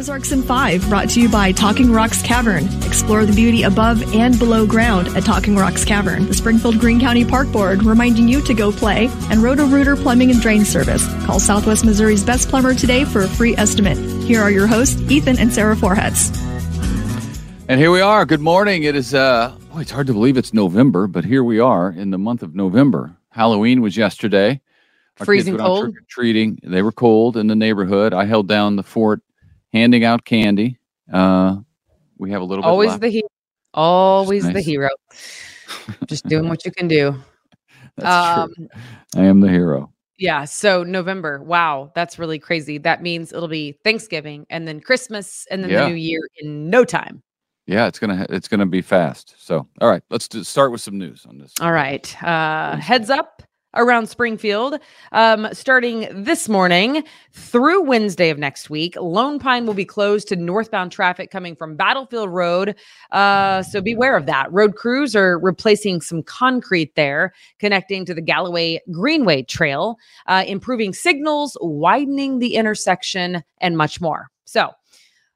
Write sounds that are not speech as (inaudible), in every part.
Ozarks in 5, brought to you by Talking Rocks Cavern. Explore the beauty above and below ground at Talking Rocks Cavern. The Springfield Greene County Park Board reminding you to go play, and Roto Rooter Plumbing and Drain Service. Call Southwest Missouri's best plumber today for a free estimate. Here are your hosts, Ethan and Sarah Forhetz. And here we are. Good morning. It is, uh, boy, it's hard to believe it's November, but here we are in the month of November. Halloween was yesterday. Our Freezing cold. Treating. They were cold in the neighborhood. I held down the fort handing out candy. Uh, we have a little always the hero, always nice. the hero. Just doing what you can do. That's um, true. I am the hero. Yeah. So November. Wow, that's really crazy. That means it'll be Thanksgiving and then Christmas and then yeah. the New Year in no time. Yeah, it's gonna it's gonna be fast. So, all right, let's do, start with some news on this. All right, uh, heads up around Springfield. Um, starting this morning through Wednesday of next week, Lone Pine will be closed to northbound traffic coming from Battlefield Road. Uh, so beware of that. Road crews are replacing some concrete there, connecting to the Galloway Greenway Trail, uh, improving signals, widening the intersection, and much more. So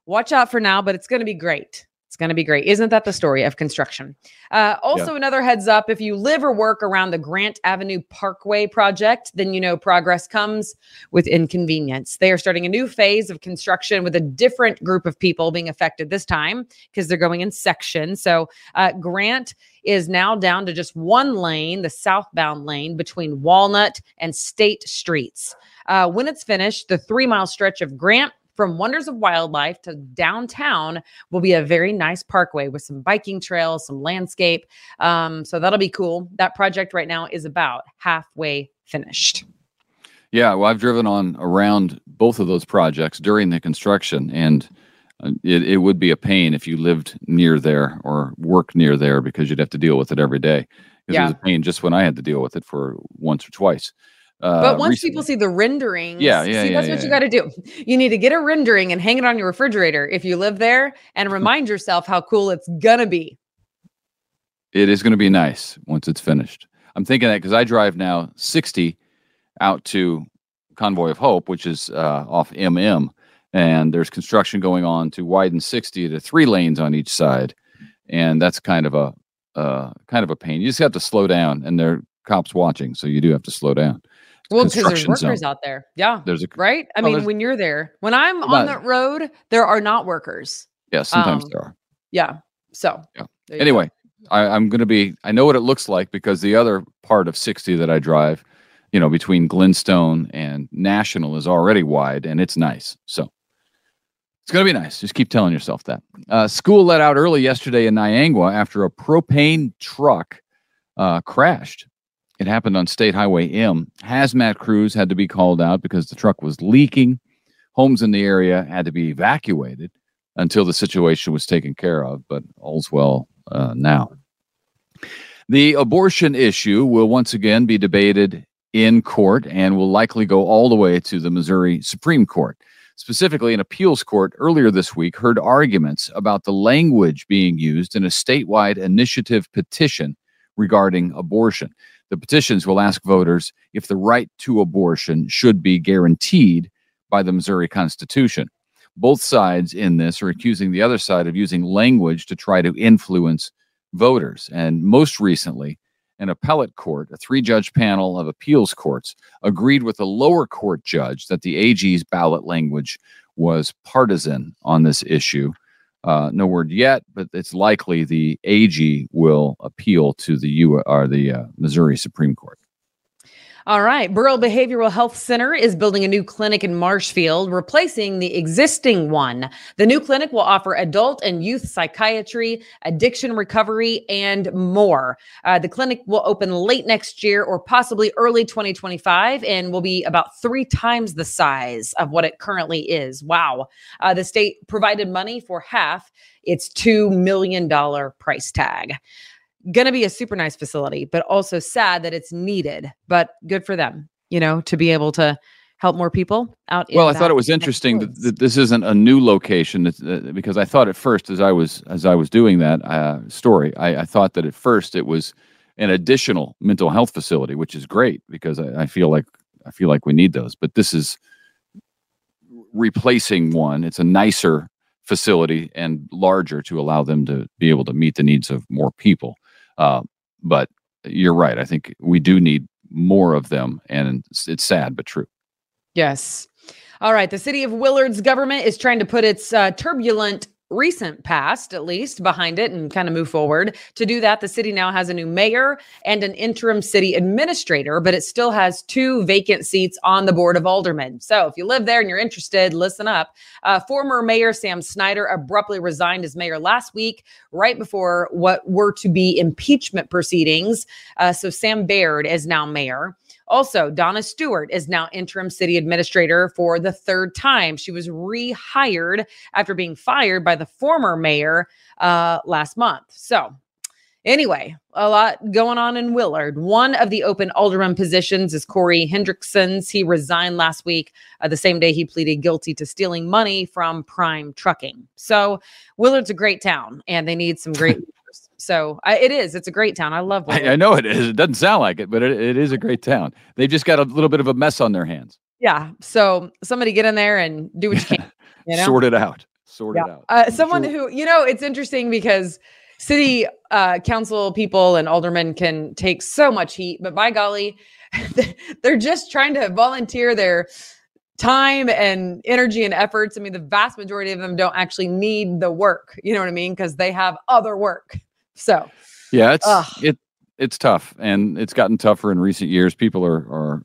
watch out for now, but it's going to be great. It's going to be great. Isn't that the story of construction? Uh, also, yeah. another heads up if you live or work around the Grant Avenue Parkway project, then you know progress comes with inconvenience. They are starting a new phase of construction with a different group of people being affected this time because they're going in sections. So, uh, Grant is now down to just one lane, the southbound lane between Walnut and State Streets. Uh, when it's finished, the three mile stretch of Grant from Wonders of Wildlife to downtown will be a very nice parkway with some biking trails, some landscape. Um, so that'll be cool. That project right now is about halfway finished. Yeah, well, I've driven on around both of those projects during the construction, and uh, it, it would be a pain if you lived near there or work near there because you'd have to deal with it every day. Because yeah. it was a pain just when I had to deal with it for once or twice. Uh, but once recently. people see the renderings, yeah, yeah, see, yeah that's yeah, what yeah. you got to do. You need to get a rendering and hang it on your refrigerator if you live there, and (laughs) remind yourself how cool it's gonna be. It is going to be nice once it's finished. I'm thinking that because I drive now 60 out to Convoy of Hope, which is uh, off MM, and there's construction going on to widen 60 to three lanes on each side, and that's kind of a uh, kind of a pain. You just have to slow down, and there are cops watching, so you do have to slow down. Well, because there's workers zone. out there. Yeah. There's a right. I mean, when you're there, when I'm on that road, there are not workers. Yeah, sometimes um, there are. Yeah. So. Yeah. Anyway, I, I'm going to be. I know what it looks like because the other part of 60 that I drive, you know, between Glenstone and National is already wide, and it's nice. So. It's going to be nice. Just keep telling yourself that. Uh, school let out early yesterday in Niangua after a propane truck uh, crashed it happened on State Highway M. Hazmat crews had to be called out because the truck was leaking. Homes in the area had to be evacuated until the situation was taken care of, but all's well uh, now. The abortion issue will once again be debated in court and will likely go all the way to the Missouri Supreme Court. Specifically, an appeals court earlier this week heard arguments about the language being used in a statewide initiative petition regarding abortion. The petitions will ask voters if the right to abortion should be guaranteed by the Missouri Constitution. Both sides in this are accusing the other side of using language to try to influence voters. And most recently, an appellate court, a three judge panel of appeals courts, agreed with a lower court judge that the AG's ballot language was partisan on this issue. Uh, no word yet, but it's likely the AG will appeal to the U or the uh, Missouri Supreme Court. All right. Burrell Behavioral Health Center is building a new clinic in Marshfield, replacing the existing one. The new clinic will offer adult and youth psychiatry, addiction recovery, and more. Uh, the clinic will open late next year or possibly early 2025 and will be about three times the size of what it currently is. Wow. Uh, the state provided money for half its $2 million price tag going to be a super nice facility, but also sad that it's needed, but good for them, you know, to be able to help more people out. Well, I thought it was interesting that, that, this isn't a new location uh, because I thought at first, as I was as I was doing that uh, story, I, I, thought that at first it was an additional mental health facility, which is great because I, I feel like I feel like we need those. But this is replacing one. It's a nicer facility and larger to allow them to be able to meet the needs of more people. Uh, but you're right. I think we do need more of them, and it's, it's sad but true. Yes. All right. The city of Willard's government is trying to put its uh, turbulent recent past, at least, behind it and kind of move forward. To do that, the city now has a new mayor and an interim city administrator, but it still has two vacant seats on the board of aldermen. So if you live there and you're interested, listen up. Uh, former mayor Sam Snyder abruptly resigned as mayor last week, right before what were to be impeachment proceedings. Uh, so Sam Baird is now mayor. Also, Donna Stewart is now interim city administrator for the third time. She was rehired after being fired by the former mayor uh, last month. So, Anyway, a lot going on in Willard. One of the open alderman positions is Corey Hendrickson's. He resigned last week, uh, the same day he pleaded guilty to stealing money from Prime Trucking. So Willard's a great town, and they need some great So I, it is. It's a great town. I love it. I, I, know it is. It doesn't sound like it, but it, it is a great town. They've just got a little bit of a mess on their hands. Yeah. So somebody get in there and do what you can. (laughs) You know? Sort it out. Sort yeah. it out. Uh, someone sure. who, you know, it's interesting because city uh, council people and aldermen can take so much heat, but by golly, (laughs) they're just trying to volunteer their time and energy and efforts. I mean, the vast majority of them don't actually need the work. You know what I mean? Because they have other work. So yeah, it's ugh. it it's tough, and it's gotten tougher in recent years. People are are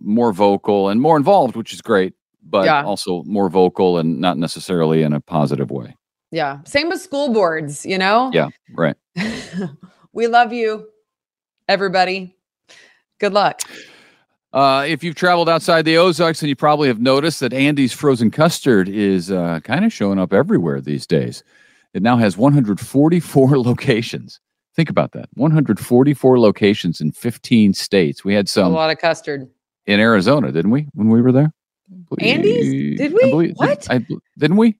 more vocal and more involved, which is great, but yeah. also more vocal and not necessarily in a positive way. Yeah, same with school boards. You know. Yeah. Right. (laughs) we love you, everybody. Good luck. Uh, if you've traveled outside the Ozarks, then you probably have noticed that Andy's frozen custard is uh, kind of showing up everywhere these days. It now has 144 (laughs) locations. Think about that 144 locations in 15 states. We had some. A lot of custard. In Arizona, didn't we, when we were there? Andy's? Did we? Believe, what? Did, I, didn't we?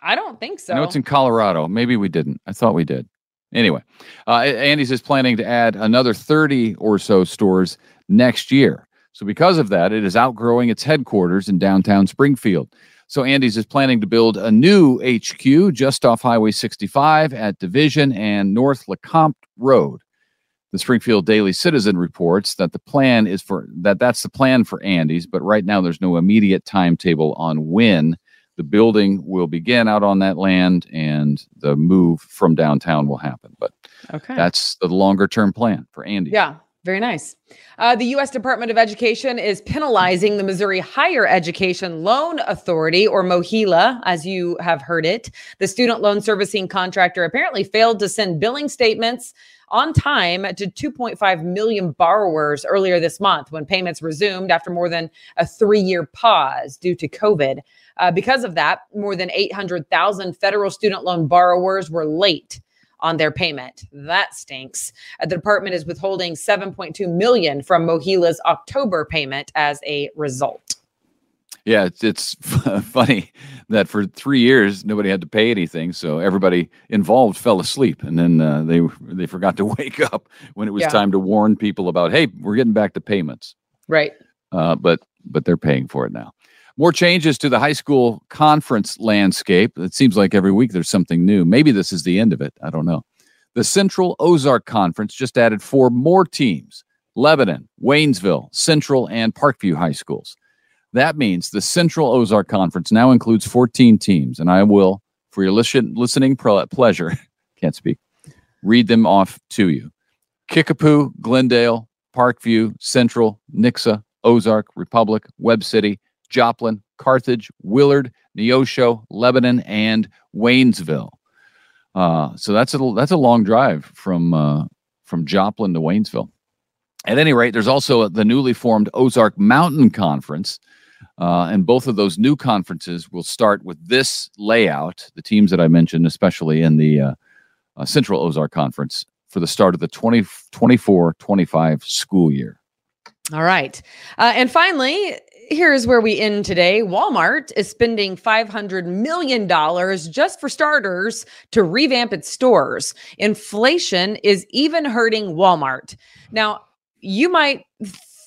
I don't think so. No, it's in Colorado. Maybe we didn't. I thought we did. Anyway, uh, Andy's is planning to add another 30 or so stores next year. So, because of that, it is outgrowing its headquarters in downtown Springfield. So Andy's is planning to build a new HQ just off Highway 65 at Division and North LeCompte Road. The Springfield Daily Citizen reports that the plan is for that that's the plan for Andy's, but right now there's no immediate timetable on when the building will begin out on that land and the move from downtown will happen. But okay. that's the longer term plan for Andy. Yeah. Very nice. Uh, the U.S. Department of Education is penalizing the Missouri Higher Education Loan Authority, or MOHELA, as you have heard it. The student loan servicing contractor apparently failed to send billing statements on time to 2.5 million borrowers earlier this month when payments resumed after more than a three year pause due to COVID. Uh, because of that, more than 800,000 federal student loan borrowers were late on their payment. That stinks. Uh, the department is withholding 7.2 million from MOHELA's October payment as a result. Yeah, it's, it's (laughs) funny that for three years nobody had to pay anything, so everybody involved fell asleep, and then uh, they they forgot to (laughs) wake up when it was yeah. time to warn people about, hey, we're getting back to payments. Right. Uh, but but they're paying for it now. More changes to the high school conference landscape. It seems like every week there's something new. Maybe this is the end of it. I don't know. The Central Ozark Conference just added four more teams Lebanon, Waynesville, Central, and Parkview High Schools. That means the Central Ozark Conference now includes 14 teams, and I will, for your listen, listening pleasure, (laughs) can't speak, read them off to you Kickapoo, Glendale, Parkview, Central, Nixa, Ozark, Republic, Webb City, Joplin, Carthage, Willard, Neosho, Lebanon, and Waynesville. Uh, so that's a that's a long drive from uh, from Joplin to Waynesville. At any rate, there's also the newly formed Ozark Mountain Conference, uh, and both of those new conferences will start with this layout. The teams that I mentioned, especially in the uh, uh, Central Ozark Conference, for the start of the 2024 25 school year. All right. Uh, and finally, here's where we end today. Walmart is spending $500 million just for starters to revamp its stores. Inflation is even hurting Walmart. Now, you might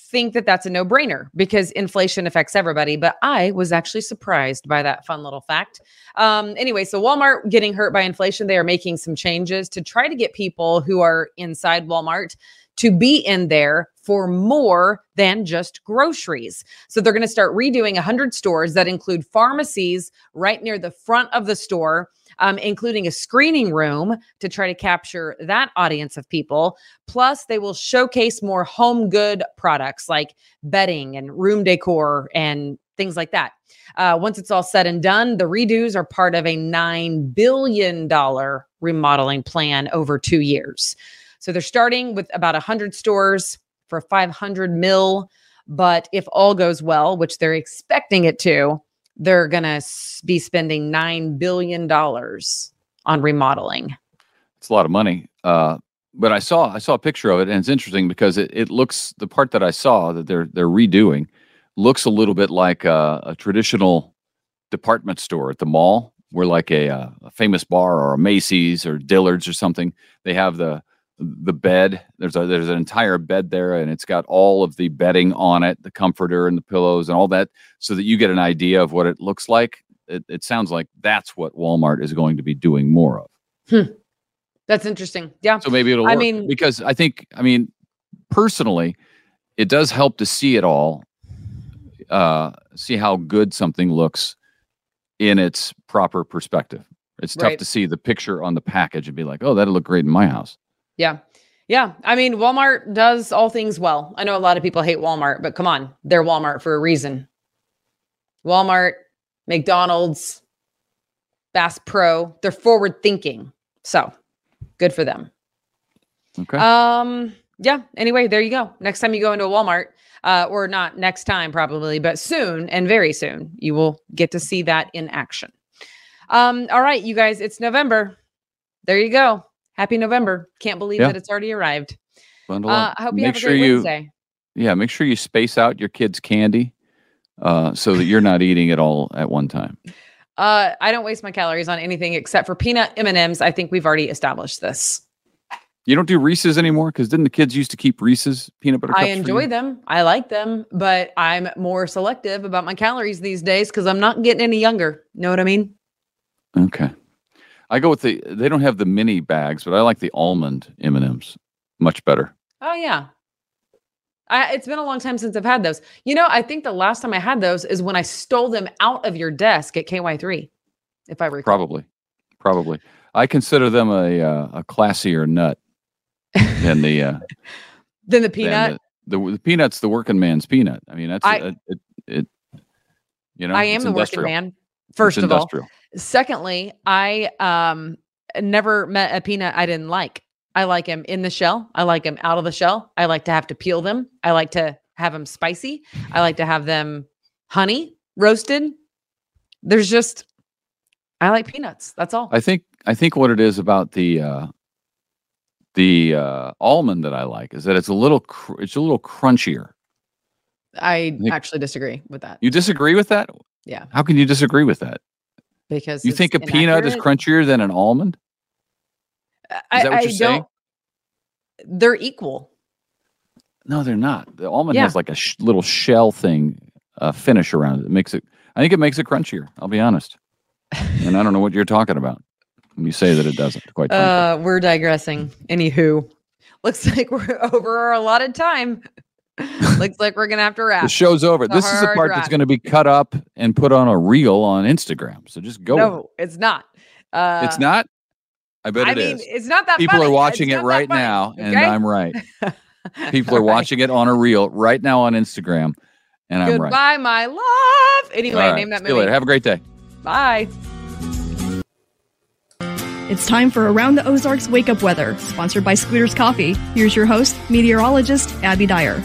think that that's a no brainer because inflation affects everybody. But I was actually surprised by that fun little fact. Um, anyway, so Walmart getting hurt by inflation, they are making some changes to try to get people who are inside Walmart to be in there for more than just groceries. So they're going to start redoing 100 stores that include pharmacies right near the front of the store um, including a screening room to try to capture that audience of people. Plus, they will showcase more home good products like bedding and room decor and things like that. Uh, once it's all said and done, the redos are part of a $9 billion remodeling plan over two years. So they're starting with about 100 stores for 500 mil. But if all goes well, which they're expecting it to, they're going to be spending $9 billion on remodeling. It's a lot of money. Uh, but I saw I saw a picture of it, and it's interesting because it, it looks the part that I saw that they're they're redoing looks a little bit like a, a traditional department store at the mall, where like a, uh, a Famous-Barr or a Macy's or Dillard's or something. They have the the bed. There's a there's an entire bed there, and it's got all of the bedding on it, the comforter and the pillows and all that, so that you get an idea of what it looks like. It, it sounds like that's what Walmart is going to be doing more of. Hmm. That's interesting. Yeah. So maybe it'll. I mean, because I think, I mean, personally, it does help to see it all, uh, see how good something looks in its proper perspective. It's tough right. to see the picture on the package and be like, "Oh, that'll look great in my house." Yeah. Yeah. I mean, Walmart does all things well. I know a lot of people hate Walmart, but come on, they're Walmart for a reason. Walmart, McDonald's, Bass Pro, they're forward thinking. So good for them. Okay. Um, yeah. Anyway, there you go. Next time you go into a Walmart, uh, or not next time probably, but soon and very soon, you will get to see that in action. Um, all right, you guys, it's November. There you go. Happy November. Can't believe yeah. that it's already arrived. Bundle uh, I hope you make have a great sure Wednesday. You, yeah, make sure you space out your kids' candy uh, so that you're not eating it all at one time. Uh, I don't waste my calories on anything except for peanut M&Ms. I think we've already established this. You don't do Reese's anymore because didn't the kids used to keep Reese's peanut butter? I enjoy them. I like them, but I'm more selective about my calories these days because I'm not getting any younger. Know what I mean? Okay. I go with the. They don't have the mini bags, but I like the almond M and M's much better. Oh yeah, I, it's been a long time since I've had those. You know, I think the last time I had those is when I stole them out of your desk at KY3, if I recall. Probably, probably. I consider them a uh, a classier nut than the uh, (laughs) than the peanut. Than the, the, the, peanut's the working man's peanut. I mean, that's I, a, it, it. You know, I am the working man. First it's of industrial. all, Secondly, I um never met a peanut I didn't like. I like them in the shell. I like them out of the shell. I like to have to peel them. I like to have them spicy. I like to have them honey roasted. There's just I like peanuts. That's all. I think I think what it is about the uh the uh almond that I like is that it's a little cr- it's a little crunchier. I, I actually disagree with that. You disagree with that? Yeah. How can you disagree with that? because you think a inaccurate. peanut is crunchier than an almond? Is I, that what you're saying? They're equal. No, they're not. The almond yeah. has like a sh- little shell thing, uh, finish around it. It makes it. I think it makes it crunchier. I'll be honest. and I don't know what you're talking about when you say that it doesn't. Quite. Uh, we're digressing. Anywho, looks (laughs) like we're over our allotted time. (laughs) Looks like we're gonna have to wrap. The show's over. This is the part that's gonna be cut up and put on a reel on Instagram. So just go. No, it's not. Uh, it's not. I bet I it mean, is. It's not that. People funny. are watching it's it right now, okay? and I'm right. (laughs) People are right. watching it on a reel right now on Instagram, and I'm Goodbye, right. Goodbye, my love. Anyway, right. name that movie. Later. Have a great day. Bye. It's time for Around the Ozarks Wake Up Weather, sponsored by Scooters Coffee. Here's your host, meteorologist Abby Dyer.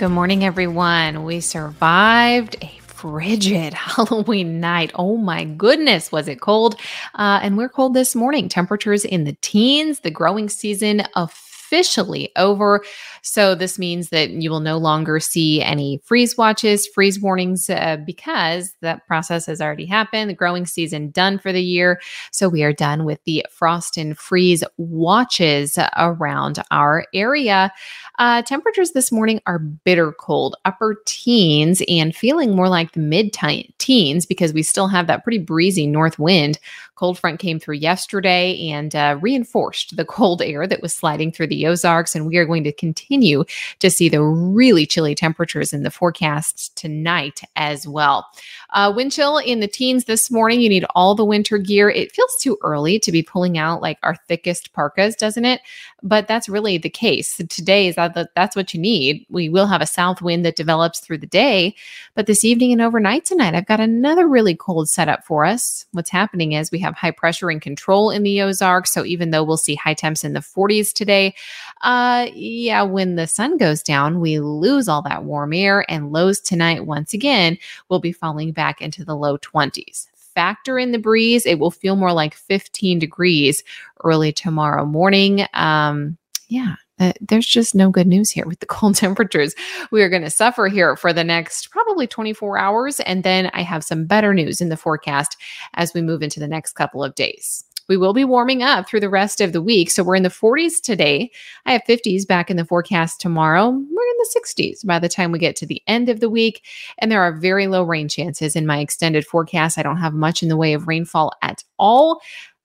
Good morning, everyone. We survived a frigid (laughs) Halloween night. Oh my goodness, was it cold? Uh, and we're cold this morning. Temperatures in the teens, the growing season of officially over. So this means that you will no longer see any freeze watches, freeze warnings, uh, because that process has already happened. The growing season done for the year. So we are done with the frost and freeze watches around our area. Uh, temperatures this morning are bitter cold, upper teens, and feeling more like the mid teens because we still have that pretty breezy north wind. Cold front came through yesterday and uh, reinforced the cold (laughs) air that was sliding through the Ozarks. And we are going to continue to see the really chilly temperatures in the forecasts tonight as well. Uh, wind chill in the teens this morning. You need all the winter gear. It feels too early to be pulling out like our thickest parkas, doesn't it? But that's really the case. Today is that that's what you need. We will have a south wind that develops through the day, but this evening and overnight tonight, I've got another really cold setup for us. What's happening is we have high pressure and control in the Ozarks. So even though we'll see high temps in the 40s today, uh, yeah, when the sun goes down, we lose all that warm air, and lows tonight once again will be falling back into the low 20s factor in the breeze, it will feel more like 15 degrees early tomorrow morning. Um, yeah, there's just no good news here with the (laughs) cold temperatures. We are going to suffer here for the next probably 24 hours. And then I have some better news in the forecast as we move into the next couple of days. We will be warming up through the rest of the week. So we're in the 40s today. I have 50s back in the forecast tomorrow. We're in the 60s by the time we get to the end of the week. And there are very low rain chances in my extended forecast. I don't have much in the way of rainfall at all.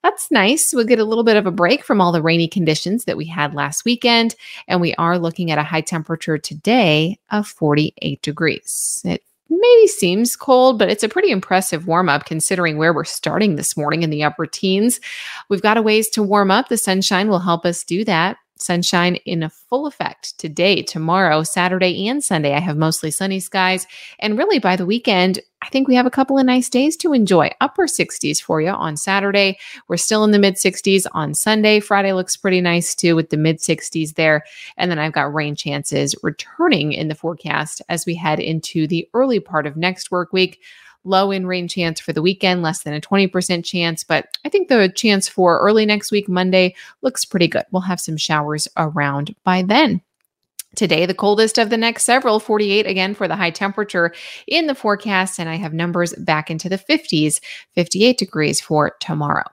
That's nice. We'll get a little bit of a break from all the rainy conditions that we had last weekend. And we are looking at a high temperature today of 48 degrees. It maybe seems cold, but it's a pretty impressive warm up considering where we're starting this morning in the upper teens. We've got a ways to warm up. The sunshine will help us do that. Sunshine in a full effect today, tomorrow, Saturday, and Sunday. I have mostly sunny skies. And really, by the weekend, I think we have a couple of nice days to enjoy. Upper 60s for you on Saturday. We're still in the mid 60s on Sunday. Friday looks pretty nice too with the mid 60s there. And then I've got rain chances returning in the forecast as we head into the early part of next work week low in rain chance for the weekend, less than a 20% chance. But I think the chance for early next week, Monday, looks pretty good. We'll have some showers around by then. Today, the coldest of the next several, 48 again for the high temperature in the forecast. And I have numbers back into the 50s, 58 degrees for tomorrow.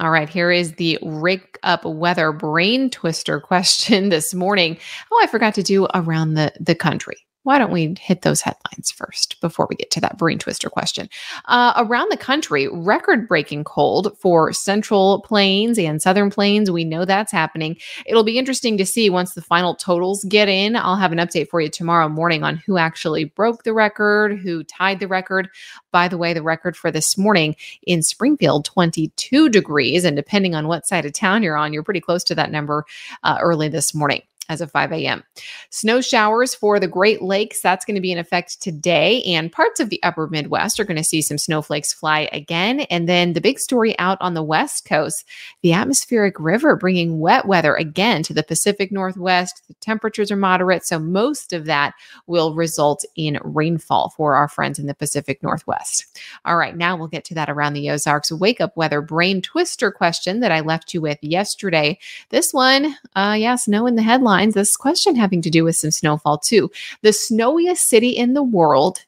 All right, here is the wake up weather brain twister (laughs) question this morning. Oh, I forgot to do around the, the country why don't we hit those headlines first before we get to that brain twister question? Uh, around the country, record breaking cold for central plains and southern plains. We know that's happening. It'll be interesting to see once the final totals get in. I'll have an update for you tomorrow morning on who actually broke the record, who tied the record. By the way, the record for this morning in Springfield, 22 degrees. And depending on what side of town you're on, you're pretty close to that number uh, early this morning as of 5 a.m. Snow showers for the Great Lakes, that's going to be in effect today. And parts of the upper Midwest are going to see some snowflakes fly again. And then the big story out on the West Coast the atmospheric river bringing wet weather again to the Pacific Northwest. The temperatures are moderate. So most of that will result in rainfall for our friends in the Pacific Northwest. All right, now we'll get to that around the Ozarks wake up weather brain twister question that I left you with yesterday. This one, uh, yeah, snow in the headline this question having to do with some snowfall too. The snowiest city in the world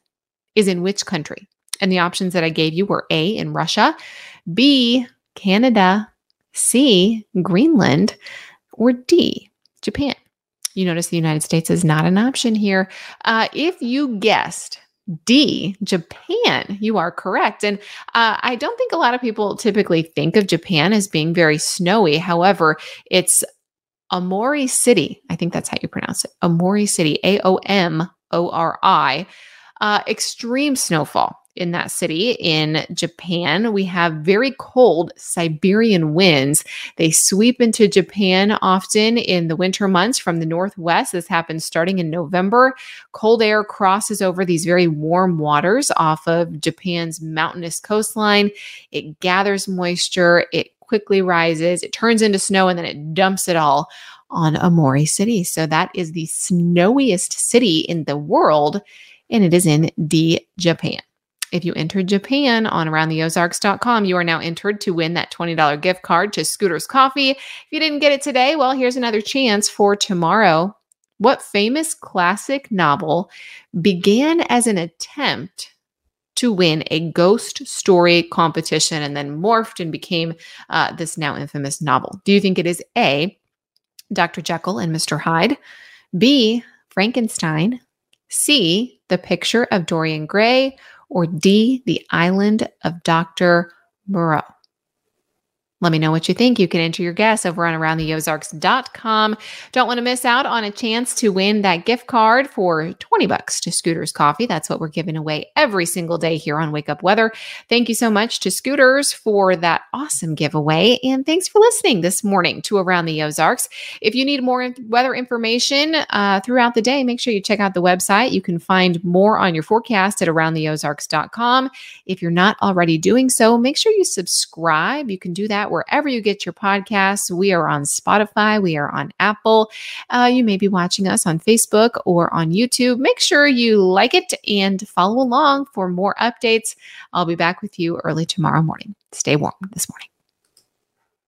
is in which country? And the options that I gave you were A, in Russia, B, Canada, C, Greenland, or D, Japan. You notice the United States is not an option here. Uh, if you guessed D, Japan. You are correct. And uh, I don't think a lot of people typically think of Japan as being very snowy. However, it's Aomori City. I think that's how you pronounce it. Amori City, A O M O R I. Uh, extreme snowfall in that city in Japan. We have very cold Siberian winds. They sweep into Japan often in the winter months from the northwest. This happens starting in November. Cold air crosses over these very warm waters off of Japan's mountainous coastline. It gathers moisture. It quickly rises, it turns into snow, and then it dumps it all on Amori City. So that is the snowiest city in the world, and it is in D, Japan. If you enter Japan on aroundtheozarks.com, you are now entered to win that $20 gift card to Scooter's Coffee. If you didn't get it today, well, here's another chance for tomorrow. What famous classic novel began as an attempt to win a ghost story competition and then morphed and became uh, this now infamous novel? Do you think it is A, Dr. Jekyll and Mr. Hyde, B, Frankenstein, C, The Picture of Dorian Gray, or D, The Island of Dr. Moreau? Let me know what you think. You can enter your guess over on aroundtheozarks.com. Don't want to miss out on a chance to win that gift card for 20 bucks to Scooters Coffee. That's what we're giving away every single day here on Wake Up Weather. Thank you so much to Scooters for that awesome giveaway. And thanks for listening this morning to Around the Ozarks. If you need more weather information uh, throughout the day, make sure you check out the website. You can find more on your forecast at aroundtheozarks.com. If you're not already doing so, make sure you subscribe. You can do that wherever you get your podcasts. We are on Spotify, we are on Apple. Uh, you may be watching us on Facebook or on YouTube. Make sure you like it and follow along for more updates. I'll be back with you early tomorrow morning. Stay warm this morning.